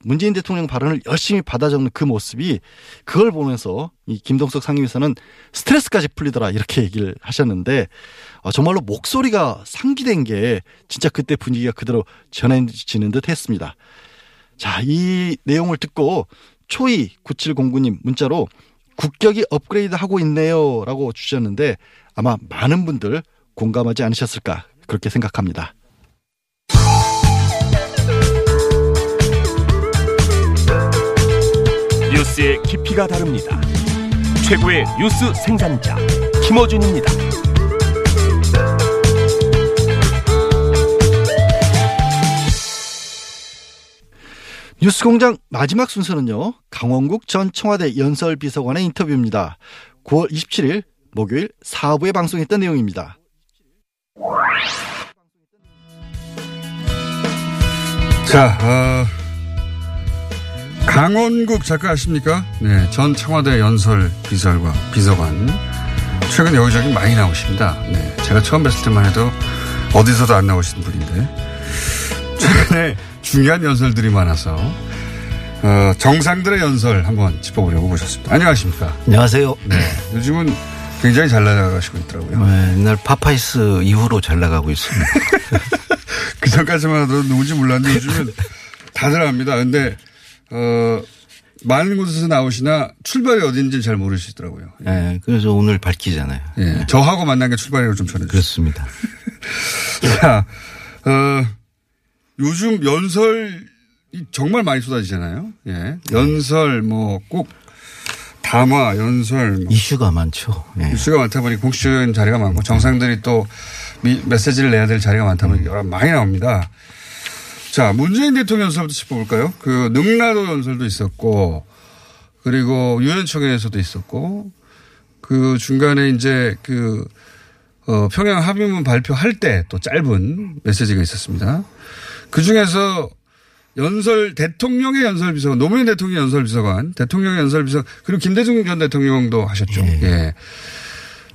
문재인 대통령 발언을 열심히 받아 적는 그 모습이 그걸 보면서 이 김동석 상임위사는 스트레스까지 풀리더라 이렇게 얘기를 하셨는데 어, 정말로 목소리가 상기된 게 진짜 그때 분위기가 그대로 전해지는 듯 했습니다. 자, 이 내용을 듣고 초이 9709님 문자로 국격이 업그레이드 하고 있네요 라고 주셨는데 아마 많은 분들 공감하지 않으셨을까 그렇게 생각합니다. 뉴스의 깊이가 다릅니다. 최고의 뉴스 생산자 김어준입니다. 뉴스공장 마지막 순서는요. 강원국 전 청와대 연설비서관의 인터뷰입니다. 9월 27일 목요일 4부에 방송했던 내용입니다. 자, 어, 강원국 작가 아십니까? 네, 전 청와대 연설 비서관, 비서관. 최근 여기저기 많이 나오십니다. 네, 제가 처음 뵀을 때만 해도 어디서도 안 나오시는 분인데. 최근에 중요한 연설들이 많아서, 어, 정상들의 연설 한번 짚어보려고 모셨습니다. 안녕하십니까? 안녕하세요. 네, 요즘은 굉장히 잘 나가시고 있더라고요. 네, 옛날 파파이스 이후로 잘 나가고 있습니다. 그 전까지만 하도 누군지 몰랐는데 요즘은 다들 압니다. 근데, 어, 많은 곳에서 나오시나 출발이 어딘지 잘 모르시더라고요. 네, 그래서 오늘 밝히잖아요. 예. 저하고 만난 게 출발이라고 좀 전해주세요. 그렇습니다. 자, 어, 요즘 연설이 정말 많이 쏟아지잖아요. 예. 연설, 뭐, 꼭, 담화, 연설, 뭐 이슈가 많죠. 네. 뉴스가 많다 보니 공식적인 자리가 많고 정상들이 또 미- 메시지를 내야 될 자리가 많다 보니 여러 많이 나옵니다. 자, 문재인 대통령 연설부터 짚어볼까요? 그 능라도 연설도 있었고 그리고 유엔청에서도 있었고 그 중간에 이제 그 어, 평양 합의문 발표할 때 또 짧은 메시지가 있었습니다. 그 중에서 연설 대통령의 연설 비서관 노무현 대통령 연설 비서관 대통령의 연설 비서 그리고 김대중 전 대통령도 하셨죠. 예.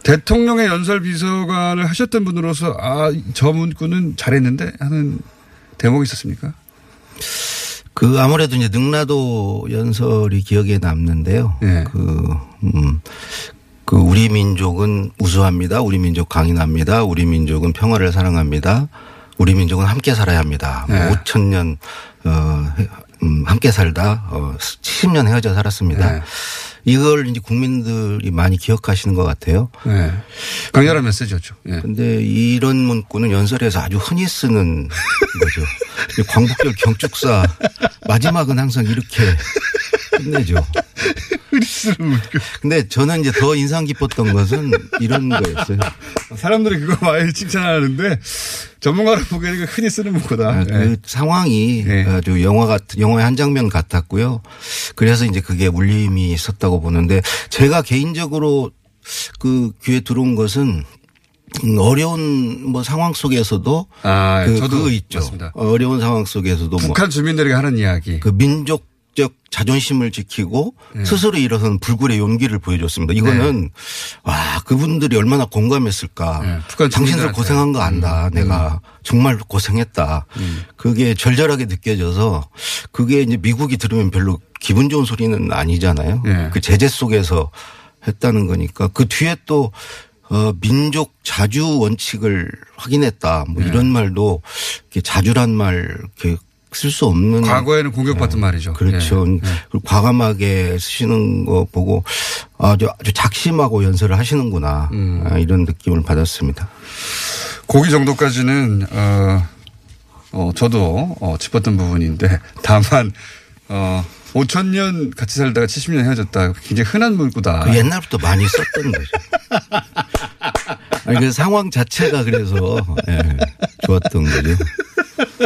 대통령의 연설 비서관을 하셨던 분으로서 아 저 문구는 잘했는데 하는 대목이 있었습니까? 그 아무래도 이제 능라도 연설이 기억에 남는데요. 네. 그, 음, 그 우리 민족은 우수합니다. 우리 민족 강인합니다. 우리 민족은 평화를 사랑합니다. 우리 민족은 함께 살아야 합니다. 뭐 네. 5천 년, 어, 해- 음, 함께 살다, 어, 70년 헤어져 살았습니다. 네. 이걸 이제 국민들이 많이 기억하시는 것 같아요. 네. 강렬한 메시지였죠. 예. 근데 이런 문구는 연설에서 아주 흔히 쓰는 거죠. 이 광복절 경축사 마지막은 항상 이렇게 끝내죠. 근데 저는 이제 더 인상 깊었던 것은 이런 거였어요. 사람들이 그거 많이 칭찬하는데 전문가로 보기에는 흔히 쓰는 문구다. 아, 그 예. 상황이 네. 아주 영화 같 영화의 한 장면 같았고요. 그래서 이제 그게 울림이 있었다고 보는데 제가 개인적으로 그 귀에 들어온 것은 음, 어려운 뭐 상황 속에서도 아, 그, 저도 있죠. 맞습니다. 어려운 상황 속에서도 뭐 북한 주민들에게 하는 이야기. 그 민족 적 자존심을 지키고 네. 스스로 일어서는 불굴의 용기를 보여줬습니다. 이거는 와 그분들이 얼마나 공감했을까. 네, 당신들. 고생한 거 안다. 음, 내가 정말 고생했다. 그게 절절하게 느껴져서 그게 이제 미국이 들으면 별로 기분 좋은 소리는 아니잖아요. 네. 그 제재 속에서 했다는 거니까 그 뒤에 또 어, 민족 자주 원칙을 확인했다. 뭐 이런 말도 자주란 말 이렇게 쓸 수 없는 과거에는 공격받던 말이죠. 그렇죠. 예. 그리고 과감하게 쓰시는 거 보고 아주, 아주 작심하고 연설을 하시는구나 음. 아, 이런 느낌을 받았습니다. 고기 정도까지는 어, 어 저도 어, 짚었던 부분인데 다만 어 5천 년 같이 살다가 70년 헤어졌다. 굉장히 흔한 문구다. 그 옛날부터 많이 썼던 거죠. 아니, 그 상황 자체가 그래서 예, 좋았던 거죠.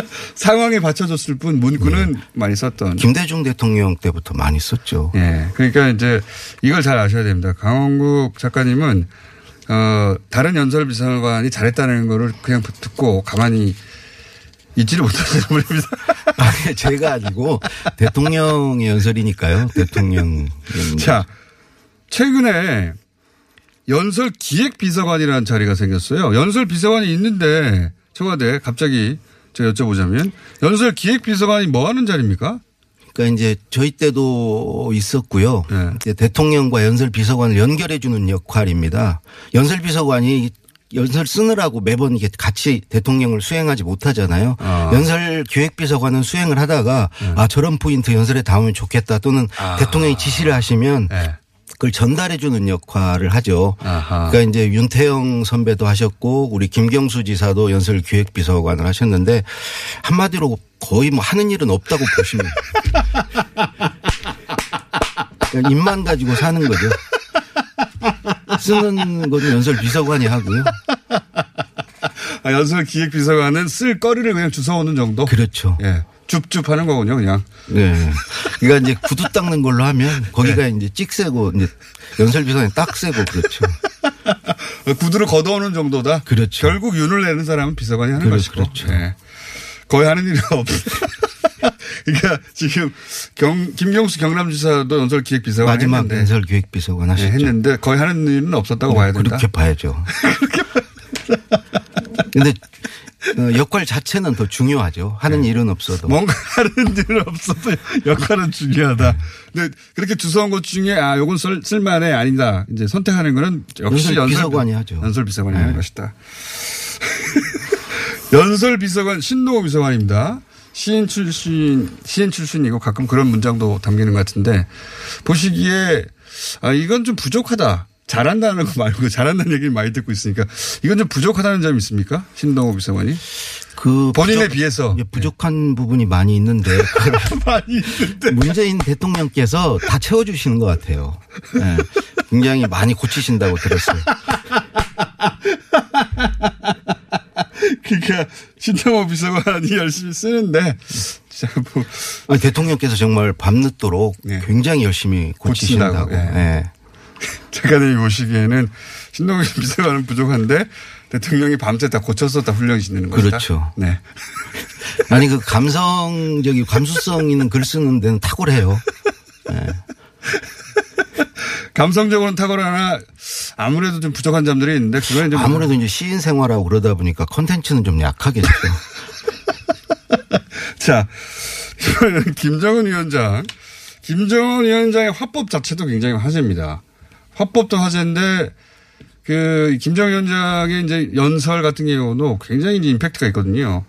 상황에 받쳐줬을 뿐 문구는 많이 썼던. 김대중 대통령 때부터 많이 썼죠. 예. 그러니까 이제 이걸 잘 아셔야 됩니다. 강원국 작가님은 어 다른 연설 비서관이 잘했다는 거를 그냥 듣고 가만히 있지를 못하시는 분입니다. 아니, 제가 아니고 대통령의 연설이니까요. 대통령. 자, 최근에 연설 기획 비서관이라는 자리가 생겼어요. 연설 비서관이 있는데 청와대 갑자기 제가 여쭤보자면 연설 기획 비서관이 뭐 하는 자리입니까? 그러니까 이제 저희 때도 있었고요. 네. 대통령과 연설 비서관을 연결해 주는 역할입니다. 연설 비서관이 연설 쓰느라고 매번 이게 같이 대통령을 수행하지 못하잖아요. 아. 연설 기획 비서관은 수행을 하다가 아 저런 포인트 연설에 담으면 좋겠다 또는 아. 대통령이 지시를 하시면 네. 그걸 전달해 주는 역할을 하죠. 아하. 그러니까 이제 윤태영 선배도 하셨고 우리 김경수 지사도 연설 기획 비서관을 하셨는데 한마디로 거의 뭐 하는 일은 없다고 보시면 그러니까 입만 가지고 사는 거죠. 쓰는 거는 연설 비서관이 하고요. 아, 연설 기획 비서관은 쓸 거리를 그냥 주워오는 정도? 그렇죠. 예. 줍줍 하는 거군요, 그냥. 네. 그러니까 이제 구두 닦는 걸로 하면 거기가 이제 찍세고 이제 연설 비서관이 딱세고 그렇죠. 구두를 걷어오는 정도다? 그렇죠. 결국 윤을 내는 사람은 비서관이 하는 그렇- 것이고. 그렇죠. 예. 거의 하는 일이 없. 그러니까 지금 경, 김경수 경남지사도 연설 기획 비서관 마지막 했는데, 연설 기획 비서관 예, 하셨죠. 했는데 거의 하는 일은 없었다고 봐야 된다. 그렇게 봐야죠. 근데 어, 역할 자체는 더 중요하죠. 하는 네. 일은 없어도. 뭔가 하는 일은 없어도 역할은 중요하다. 근데 그렇게 주워온 것 중에 아, 요건 쓸, 쓸만해 아니다. 이제 선택하는 거는 역시 연설 연설 비서관이 하죠. 연설 비서관이 네. 하는 것이다. 연설 비서관 신동호 비서관입니다. 시인 출신 시인 출신이고 가끔 그런 문장도 담기는 것 같은데 보시기에 아 이건 좀 부족하다. 잘한다는 거 말고 잘한다는 얘기를 많이 듣고 있으니까 이건 좀 부족하다는 점이 있습니까? 신동호 비서관이 그 본인에 부족- 비해서 예, 부족한 부분이 많이 있는데 많이 있는데 문재인 대통령께서 다 채워주시는 것 같아요. 예. 굉장히 많이 고치신다고 들었어요. 그러니까 신동호 비서관이 열심히 쓰는데 뭐 대통령께서 정말 밤늦도록 네. 굉장히 열심히 고치신다고. 고친다고, 예. 예. 작가님이 보시기에는 신동호 비서관은 부족한데 대통령이 밤새 다 고쳤었다 훈령이 짓는 것이다. 그렇죠. 네. 아니 그 감성적이 감수성 있는 글 쓰는 데는 탁월해요. 감성적으로는 탁월하나 아무래도 좀 부족한 점들이 있는데 그건 이제 뭐 아무래도 이제 시인 생활하고 그러다 보니까 컨텐츠는 좀 약하겠죠. 자, 이번에는 김정은 위원장. 김정은 위원장의 화법 자체도 굉장히 화제입니다. 화법도 화제인데 그 김정은 위원장의 이제 연설 같은 경우도 굉장히 이제 임팩트가 있거든요.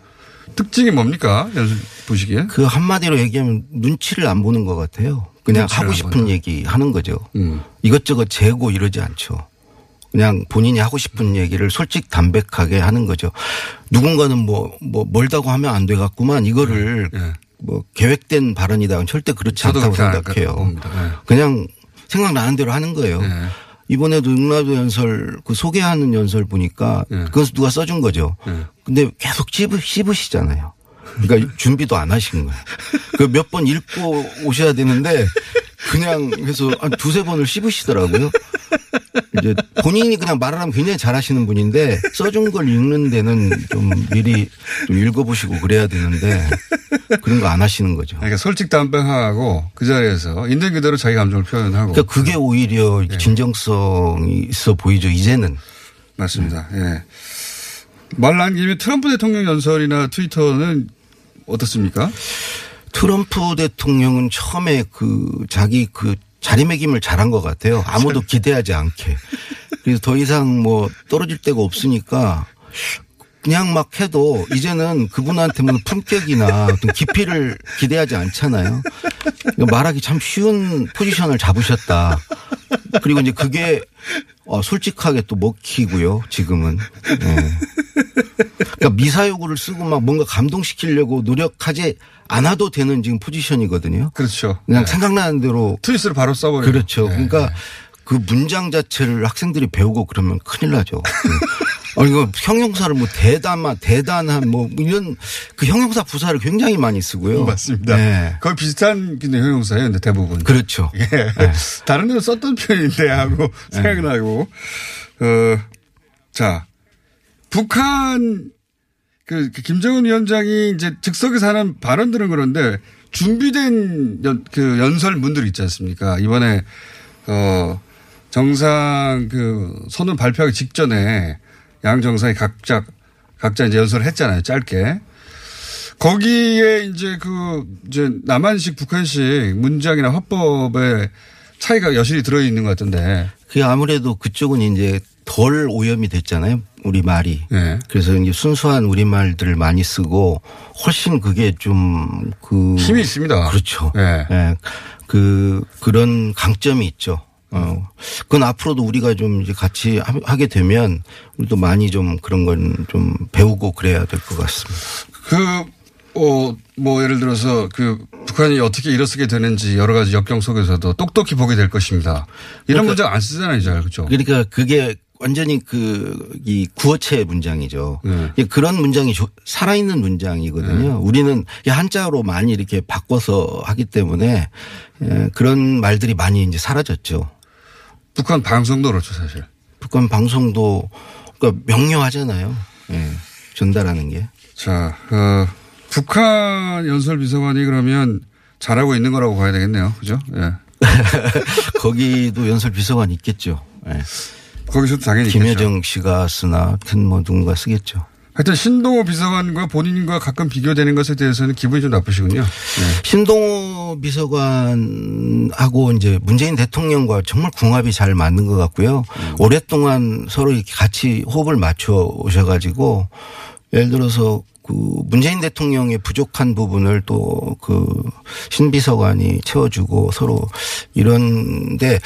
특징이 뭡니까? 연설 보시기에? 그 한마디로 얘기하면 눈치를 안 보는 것 같아요. 그냥 하고 안 싶은 본다. 얘기 하는 거죠. 음. 이것저것 재고 이러지 않죠. 그냥 본인이 하고 싶은 얘기를 솔직 담백하게 하는 거죠. 누군가는 뭐, 뭐, 멀다고 하면 안 되겠구만 이거를 예. 뭐 계획된 발언이다. 절대 그렇지 않다고 생각해요. 예. 그냥 생각나는 대로 하는 거예요. 예. 이번에도 응라도 연설 그 소개하는 연설 보니까 예. 그것을 누가 써준 거죠. 예. 근데 계속 씹으, 씹으시잖아요. 그러니까 준비도 안 하신 거예요. 그 몇 번 읽고 오셔야 되는데 그냥 해서 한 두세 번을 씹으시더라고요. 이제 본인이 그냥 말을 하면 굉장히 잘하시는 분인데 써준 걸 읽는 데는 좀 미리 좀 읽어보시고 그래야 되는데 그런 거 안 하시는 거죠. 그러니까 솔직 담백하고 그 자리에서 있는 그대로 자기 감정을 표현하고. 그러니까 그게 오히려 예. 진정성이 있어 보이죠. 이제는. 맞습니다. 예. 말 나온 김에 트럼프 대통령 연설이나 트위터는 어떻습니까? 트럼프 대통령은 처음에 그 자기 그 자리매김을 잘한 것 같아요. 아무도 기대하지 않게. 그래서 더 이상 뭐 떨어질 데가 없으니까 그냥 막 해도 이제는 그분한테 뭐 품격이나 어떤 깊이를 기대하지 않잖아요. 그러니까 말하기 참 쉬운 포지션을 잡으셨다. 그리고 이제 그게 어, 솔직하게 또 먹히고요. 지금은. 예. 그러니까 미사여구를 쓰고 막 뭔가 감동시키려고 노력하지 않아도 되는 지금 포지션이거든요. 그렇죠. 그냥 네. 생각나는 대로 트윗을 바로 써버려요. 그렇죠. 네. 그러니까 그 문장 자체를 학생들이 배우고 그러면 큰일 나죠. 아, 이거 형용사를 뭐 대담한, 대단한 뭐 이런 그 형용사 부사를 굉장히 많이 쓰고요. 맞습니다. 네. 거의 비슷한 형용사예요. 근데 대부분. 그렇죠. 예. 다른 데는 썼던 표현인데 하고 생각나고. 어, 자, 북한 그, 그 김정은 위원장이 이제 즉석에서 하는 발언들은 그런데 준비된 연, 그 연설문들 있지 않습니까? 이번에 어, 정상 그 선언 발표하기 직전에 양 정상이 각자 각자 이제 연설을 했잖아요. 짧게. 거기에 이제 그 이제 남한식 북한식 문장이나 화법에 차이가 여실히 들어 있는 것 같은데. 그 아무래도 그쪽은 이제 덜 오염이 됐잖아요. 우리 말이. 네. 그래서 이제 순수한 우리 말들을 많이 쓰고 훨씬 그게 좀 그 힘이 있습니다. 그렇죠. 네. 예. 그 그런 강점이 있죠. 어. 그건 앞으로도 우리가 좀 이제 같이 하- 하게 되면 우리도 많이 좀 그런 건 좀 배우고 그래야 될 것 같습니다. 그, 어, 뭐 예를 들어서 그 북한이 어떻게 일어서게 되는지 여러 가지 역경 속에서도 똑똑히 보게 될 것입니다. 이런 그러니까- 문장 안 쓰잖아요, 잘. 그죠? 그러니까 그게 완전히 그 이 구어체 문장이죠. 네. 그런 문장이 조- 살아있는 문장이거든요. 우리는 이게 한자로 많이 이렇게 바꿔서 하기 때문에 예, 그런 말들이 많이 이제 사라졌죠. 북한 방송도 그렇죠, 사실. 북한 방송도 그러니까 명료하잖아요. 예, 전달하는 게. 자, 어, 북한 연설 비서관이 그러면 잘하고 있는 거라고 봐야 되겠네요. 그죠? 예. 거기도 연설 비서관 있겠죠. 예. 거기서도 당연히 있겠죠. 김여정 씨가 쓰나 하여튼 뭐 누군가 쓰겠죠. 하여튼 신동호 비서관과 본인과 가끔 비교되는 것에 대해서는 기분이 좀 나쁘시군요. 네. 신동호 비서관하고 이제 문재인 대통령과 정말 궁합이 잘 맞는 것 같고요. 오랫동안 서로 이렇게 같이 호흡을 맞춰 오셔가지고 예를 들어서 그 문재인 대통령의 부족한 부분을 또 그 신비서관이 채워주고 서로 이런데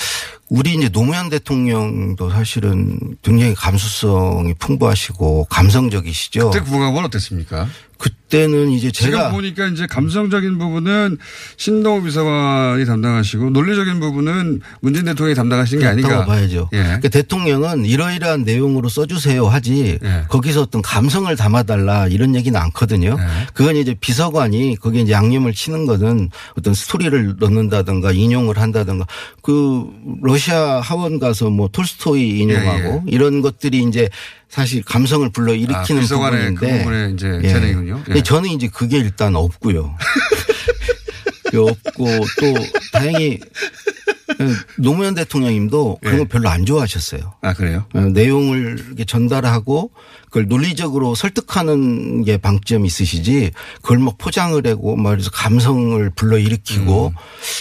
우리 이제 노무현 대통령도 사실은 굉장히 감수성이 풍부하시고 감성적이시죠. 그때 궁합은 어땠습니까? 그때는 이제 지금 제가 보니까 이제 감성적인 부분은 신동호 비서관이 담당하시고 논리적인 부분은 문재인 대통령이 담당하시는 게 아닌가. 봐야죠. 예. 그러니까 대통령은 이러이러한 내용으로 써주세요 하지 예. 거기서 어떤 감성을 담아달라 이런 얘기는 않거든요. 예. 그건 이제 비서관이 거기에 이제 양념을 치는 거는 어떤 스토리를 넣는다든가 인용을 한다든가 그 러시아 하원 가서 뭐 톨스토이 인용하고 이런 것들이 이제 사실 감성을 불러 일으키는 예, 아, 비서관의 그 부분인데 부분에 이제 재능이군요. 예. 저는 이제 그게 일단 없고요. 없고 또 다행히 노무현 대통령님도 그런 거 예. 별로 안 좋아하셨어요. 아, 그래요? 어, 내용을 이렇게 전달하고 그걸 논리적으로 설득하는 게 방점이 있으시지 그걸 막 포장을 하고 말해서 감성을 불러 일으키고 음.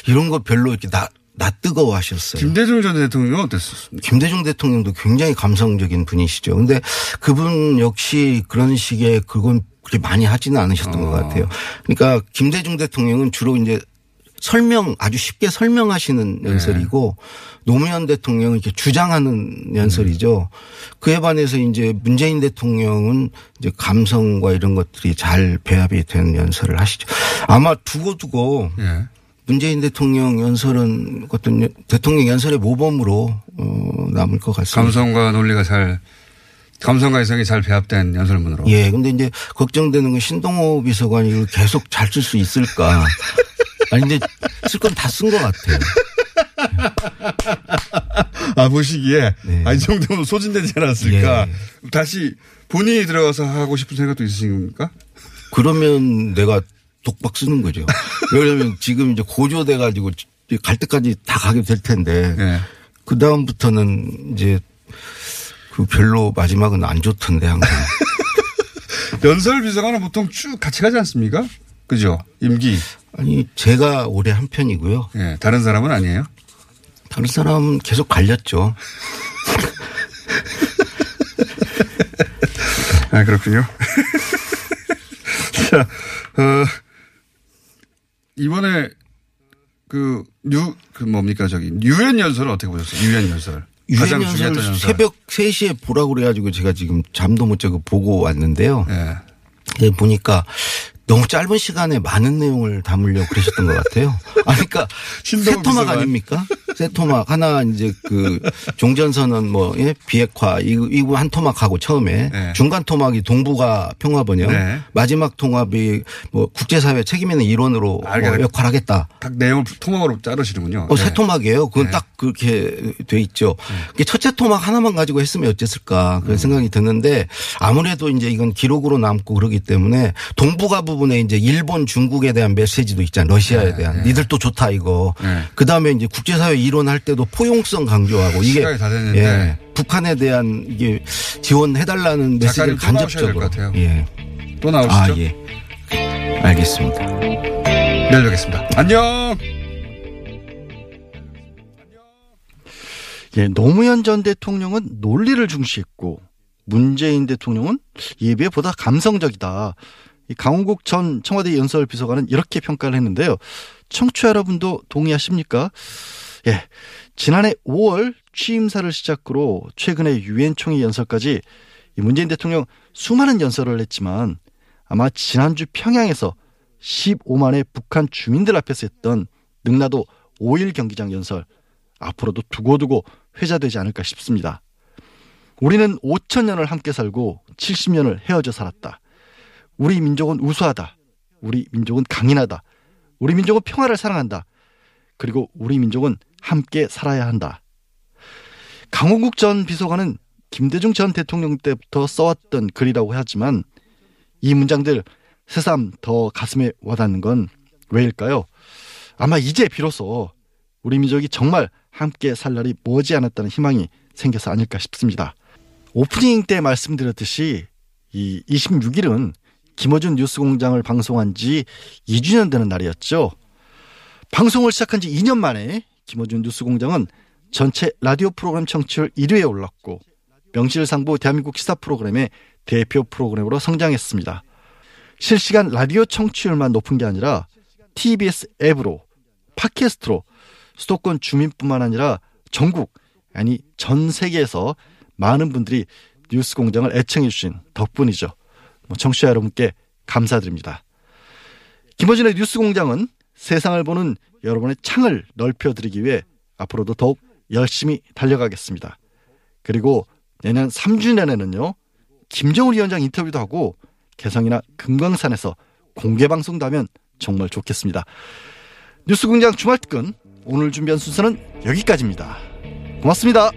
이런 거 별로 이렇게 나, 낯뜨거워 하셨어요. 김대중 전 대통령은 어땠습니까? 김대중 대통령도 굉장히 감성적인 분이시죠. 근데 그분 역시 그런 식의 그건 그렇게 많이 하지는 않으셨던 것 같아요. 그러니까 김대중 대통령은 주로 이제 설명 아주 쉽게 설명하시는 연설이고 노무현 대통령은 이렇게 주장하는 연설이죠. 그에 반해서 이제 문재인 대통령은 이제 감성과 이런 것들이 잘 배합이 된 연설을 하시죠. 아마 두고두고 예. 문재인 대통령 연설은 어떤 연- 대통령 연설의 모범으로 어, 남을 것 같습니다. 감성과 논리가 잘, 감성과 이성이 잘 배합된 연설문으로. 예, 근데 이제 걱정되는 건 신동호 비서관이 이걸 계속 잘 쓸 수 있을까. 아니, 근데 쓸 건 다 쓴 것 같아요. 아, 보시기에. 네. 아, 이 정도면 소진되지 않았을까. 예. 다시 본인이 들어가서 하고 싶은 생각도 있으신 겁니까? 그러면 내가 독박 쓰는 거죠. 왜냐면 지금 이제 고조돼 가지고 갈 때까지 다 가게 될 텐데. 예. 그 다음부터는 이제 그 별로 마지막은 안 좋던데 항상. 연설 비서관은 보통 쭉 같이 가지 않습니까? 그죠? 임기. 아니, 제가 올해 한 편이고요. 예. 다른 사람은 아니에요? 다른 사람은 계속 갈렸죠. 아, 그렇군요. 자, 어, 이번에 그, 유, 그 뭡니까, 저기, 유엔 연설을 어떻게 보셨어요? 유엔 연설. 유엔 연설 연설. 새벽 3시에 보라고 그래가지고 제가 지금 잠도 못 자고 보고 왔는데요. 예. 예, 보니까 너무 짧은 시간에 많은 내용을 담으려고 그러셨던 것 같아요. 아, 그러니까 신동호 새 토막 비서관. 아닙니까? 새 토막 하나 이제 그 종전선언 뭐 예? 비핵화 이거 이거 한 토막하고 처음에 네. 중간 토막이 동북아 평화 번영 네. 마지막 통합이 뭐 국제사회 책임 있는 일원으로 뭐 역할하겠다. 각 내용을 토막으로 자르시는군요. 어, 새 예. 토막이에요. 그건 네. 딱 그렇게 돼 있죠. 그게 첫째 토막 하나만 가지고 했으면 어땠을까 음. 그런 생각이 드는데 아무래도 이제 이건 기록으로 남고 그러기 때문에 동북아 부분 한꺼번에 이제 일본, 중국에 대한 메시지도 있잖아요. 러시아에 네, 대한 네. 니들 또 좋다 이거. 네. 그 다음에 이제 국제사회 이론할 때도 포용성 강조하고 이게 시간이 다 됐는데. 예, 북한에 대한 이게 지원해 달라는 메시지를 또 나오셔야 될것 간접적으로. 같아요. 예. 또 나오시죠? 아 예. 알겠습니다. 내일 뵙겠습니다. 안녕. 예, 노무현 전 대통령은 논리를 중시했고 문재인 대통령은 비해 보다 감성적이다. 이 강원국 전 청와대 연설 비서관은 이렇게 평가를 했는데요. 청취자 여러분도 동의하십니까? 예. 지난해 5월 취임사를 시작으로 최근에 유엔 총회 연설까지 이 문재인 대통령 수많은 연설을 했지만 아마 지난주 평양에서 15만의 북한 주민들 앞에서 했던 능라도 5일 경기장 연설 앞으로도 두고두고 회자되지 않을까 싶습니다. 우리는 5천 년을 함께 살고 70년을 헤어져 살았다. 우리 민족은 우수하다. 우리 민족은 강인하다. 우리 민족은 평화를 사랑한다. 그리고 우리 민족은 함께 살아야 한다. 강호국 전 비서관은 김대중 전 대통령 때부터 써왔던 글이라고 하지만 이 문장들 새삼 더 가슴에 와닿는 건 왜일까요? 아마 이제 비로소 우리 민족이 정말 함께 살 날이 머지 않았다는 희망이 생겨서 아닐까 싶습니다. 오프닝 때 말씀드렸듯이 이 26일은 김어준 뉴스공장을 방송한 지 2주년 되는 날이었죠. 방송을 시작한 지 2년 만에 김어준 뉴스공장은 전체 라디오 프로그램 청취율 1위에 올랐고 명실상부 대한민국 시사 프로그램의 대표 프로그램으로 성장했습니다. 실시간 라디오 청취율만 높은 게 아니라 TBS 앱으로 팟캐스트로 수도권 주민뿐만 아니라 전국 아니 전 세계에서 많은 분들이 뉴스 공장을 애청해 주신 덕분이죠. 뭐 청취자 여러분께 감사드립니다. 김어준의 뉴스 공장은 세상을 보는 여러분의 창을 넓혀드리기 위해 앞으로도 더욱 열심히 달려가겠습니다. 그리고 내년 3주년에는요, 김정은 위원장 인터뷰도 하고 개성이나 금강산에서 공개 방송도 하면 정말 좋겠습니다. 뉴스 공장 주말 특근 오늘 준비한 순서는 여기까지입니다. 고맙습니다.